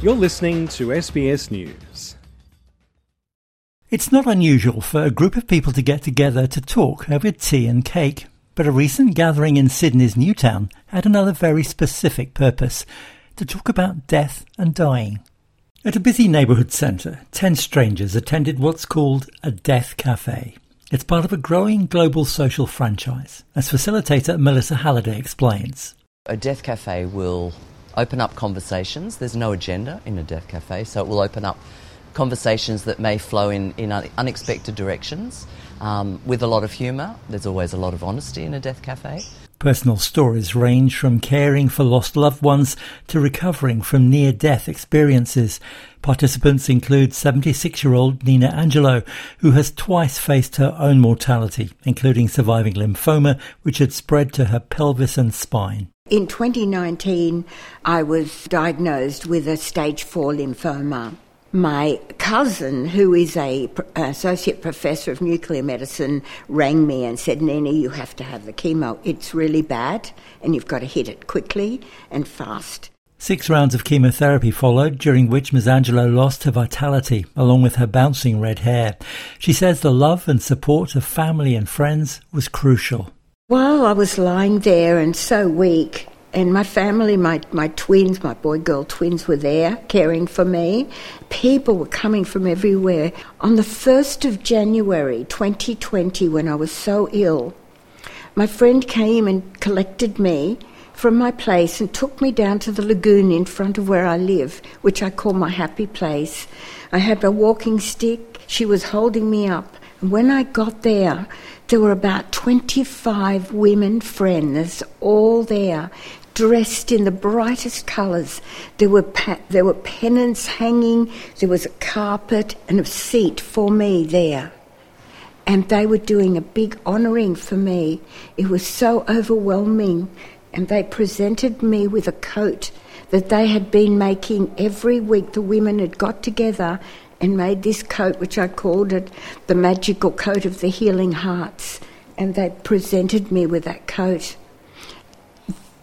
You're listening to SBS News. It's not unusual for a group of people to get together to talk over tea and cake, but a recent gathering in Sydney's Newtown had another very specific purpose to talk about death and dying. At a busy neighbourhood centre, ten strangers attended what's called a death cafe. It's part of a growing global social franchise, as facilitator Melissa Halliday explains. A death cafe will open up conversations. There's no agenda in a death cafe, so it will open up conversations that may flow in, in unexpected directions um, with a lot of humour. There's always a lot of honesty in a death cafe. Personal stories range from caring for lost loved ones to recovering from near death experiences. Participants include 76 year old Nina Angelo, who has twice faced her own mortality, including surviving lymphoma, which had spread to her pelvis and spine. In 2019, I was diagnosed with a stage 4 lymphoma my cousin, who is a associate professor of nuclear medicine, rang me and said, "Nina, you have to have the chemo. It's really bad, and you've got to hit it quickly and fast." Six rounds of chemotherapy followed, during which Ms. Angelo lost her vitality, along with her bouncing red hair. She says the love and support of family and friends was crucial. While I was lying there and so weak, and my family, my, my twins, my boy girl twins were there caring for me. People were coming from everywhere. On the 1st of January 2020, when I was so ill, my friend came and collected me from my place and took me down to the lagoon in front of where I live, which I call my happy place. I had a walking stick. She was holding me up. And when I got there, there were about 25 women friends all there dressed in the brightest colours. There were, pa- there were pennants hanging, there was a carpet and a seat for me there. And they were doing a big honouring for me. It was so overwhelming. And they presented me with a coat that they had been making every week. The women had got together and made this coat, which I called it the magical coat of the healing hearts. And they presented me with that coat.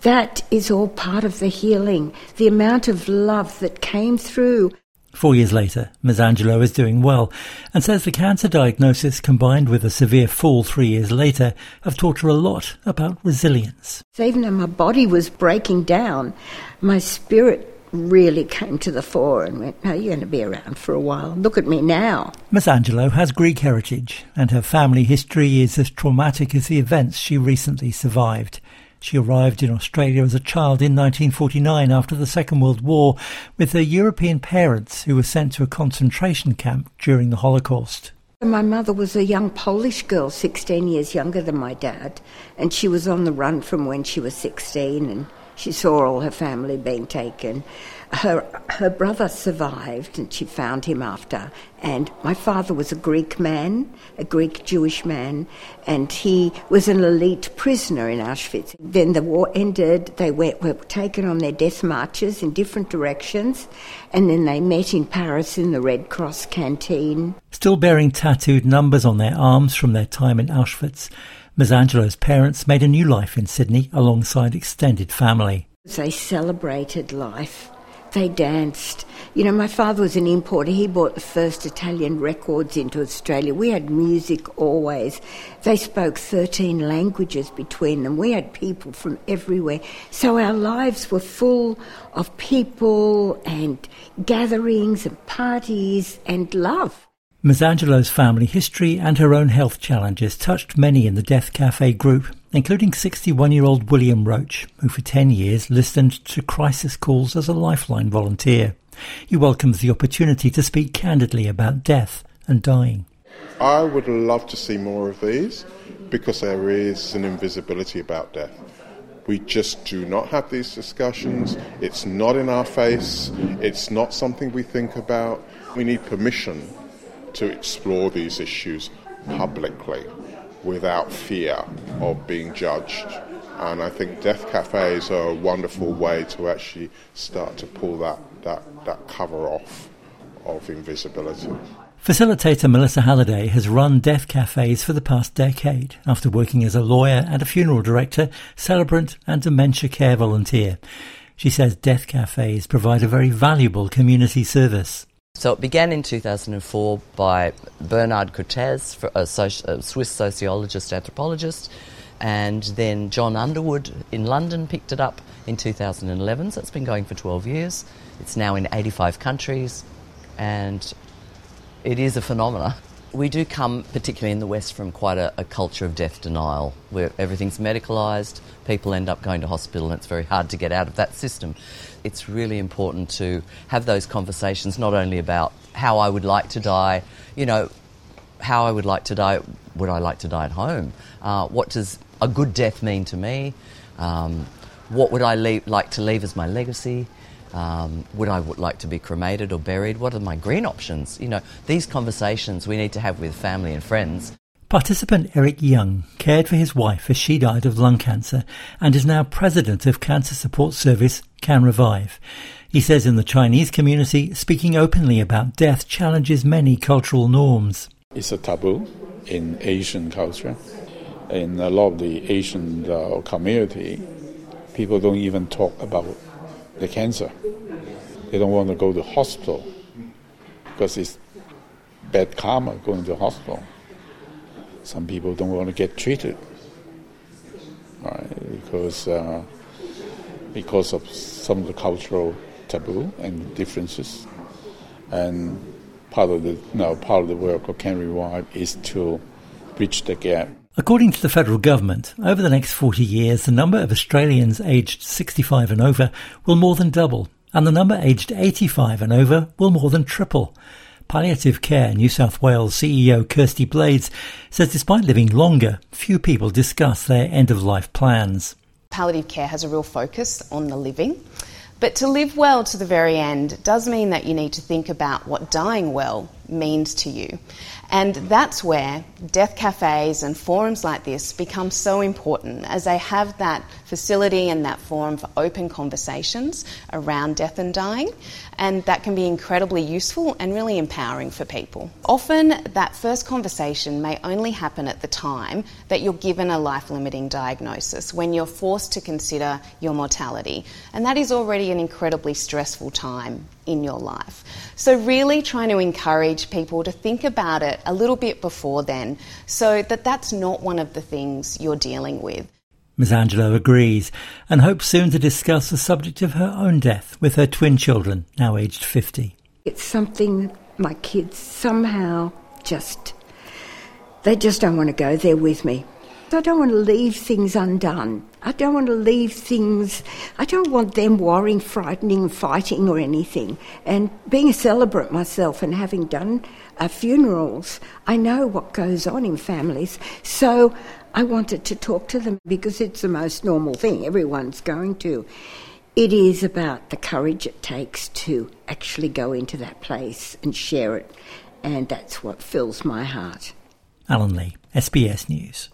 That is all part of the healing, the amount of love that came through. Four years later, Ms. Angelo is doing well and says the cancer diagnosis combined with a severe fall three years later have taught her a lot about resilience. Even though my body was breaking down, my spirit really came to the fore and went, No, you're going to be around for a while. Look at me now. Miss Angelo has Greek heritage, and her family history is as traumatic as the events she recently survived. She arrived in Australia as a child in 1949 after the Second World War with her European parents who were sent to a concentration camp during the Holocaust. My mother was a young Polish girl, 16 years younger than my dad, and she was on the run from when she was 16 and she saw all her family being taken her her brother survived, and she found him after. And my father was a Greek man, a Greek Jewish man, and he was an elite prisoner in Auschwitz. Then the war ended. They were, were taken on their death marches in different directions, and then they met in Paris in the Red Cross canteen. Still bearing tattooed numbers on their arms from their time in Auschwitz. Ms. Angelo's parents made a new life in Sydney alongside extended family. They celebrated life they danced. You know, my father was an importer. He brought the first Italian records into Australia. We had music always. They spoke 13 languages between them. We had people from everywhere. So our lives were full of people and gatherings and parties and love. Ms. Angelo's family history and her own health challenges touched many in the Death Cafe group, including 61 year old William Roach, who for 10 years listened to crisis calls as a lifeline volunteer. He welcomes the opportunity to speak candidly about death and dying. I would love to see more of these because there is an invisibility about death. We just do not have these discussions. It's not in our face. It's not something we think about. We need permission to explore these issues publicly without fear of being judged. And I think Death Cafes are a wonderful way to actually start to pull that, that, that cover off of invisibility. Facilitator Melissa Halliday has run death cafes for the past decade after working as a lawyer and a funeral director, celebrant, and dementia care volunteer. She says death cafes provide a very valuable community service. So it began in 2004 by Bernard Crettaz, a, a Swiss sociologist, anthropologist, and then Jon Underwood in London picked it up in 2011. So it's been going for 12 years. It's now in 85 countries, and it is a phenomenon. We do come, particularly in the West, from quite a, a culture of death denial, where everything's medicalised, people end up going to hospital, and it's very hard to get out of that system. It's really important to have those conversations, not only about how I would like to die, you know, how I would like to die. Would I like to die at home? Uh, what does a good death mean to me? Um, what would I leave, like to leave as my legacy? Um, would I like to be cremated or buried? What are my green options? You know, these conversations we need to have with family and friends. Participant Eric Young cared for his wife as she died of lung cancer and is now president of cancer support service Can Revive. He says in the Chinese community, speaking openly about death challenges many cultural norms. It's a taboo in Asian culture. In a lot of the Asian uh, community, people don't even talk about the cancer. They don't want to go to hospital because it's bad karma going to hospital. Some people don't want to get treated, right? Because uh, because of some of the cultural taboo and differences, and part of the know, part of the work of Can Revive is to bridge the gap According to the federal government, over the next 40 years, the number of Australians aged 65 and over will more than double, and the number aged 85 and over will more than triple. Palliative Care New South Wales CEO Kirsty Blades says despite living longer, few people discuss their end of life plans. Palliative care has a real focus on the living. But to live well to the very end does mean that you need to think about what dying well means to you. And that's where death cafes and forums like this become so important as they have that facility and that forum for open conversations around death and dying. And that can be incredibly useful and really empowering for people. Often, that first conversation may only happen at the time that you're given a life limiting diagnosis, when you're forced to consider your mortality. And that is already an incredibly stressful time in your life. So, really trying to encourage people to think about it a little bit before then so that that's not one of the things you're dealing with. Ms. Angelo agrees and hopes soon to discuss the subject of her own death with her twin children, now aged 50. It's something my kids somehow just, they just don't want to go there with me. I don't want to leave things undone. I don't want to leave things, I don't want them worrying, frightening, fighting, or anything. And being a celebrant myself and having done uh, funerals, I know what goes on in families. So I wanted to talk to them because it's the most normal thing everyone's going to. It is about the courage it takes to actually go into that place and share it, and that's what fills my heart. Alan Lee, SBS News.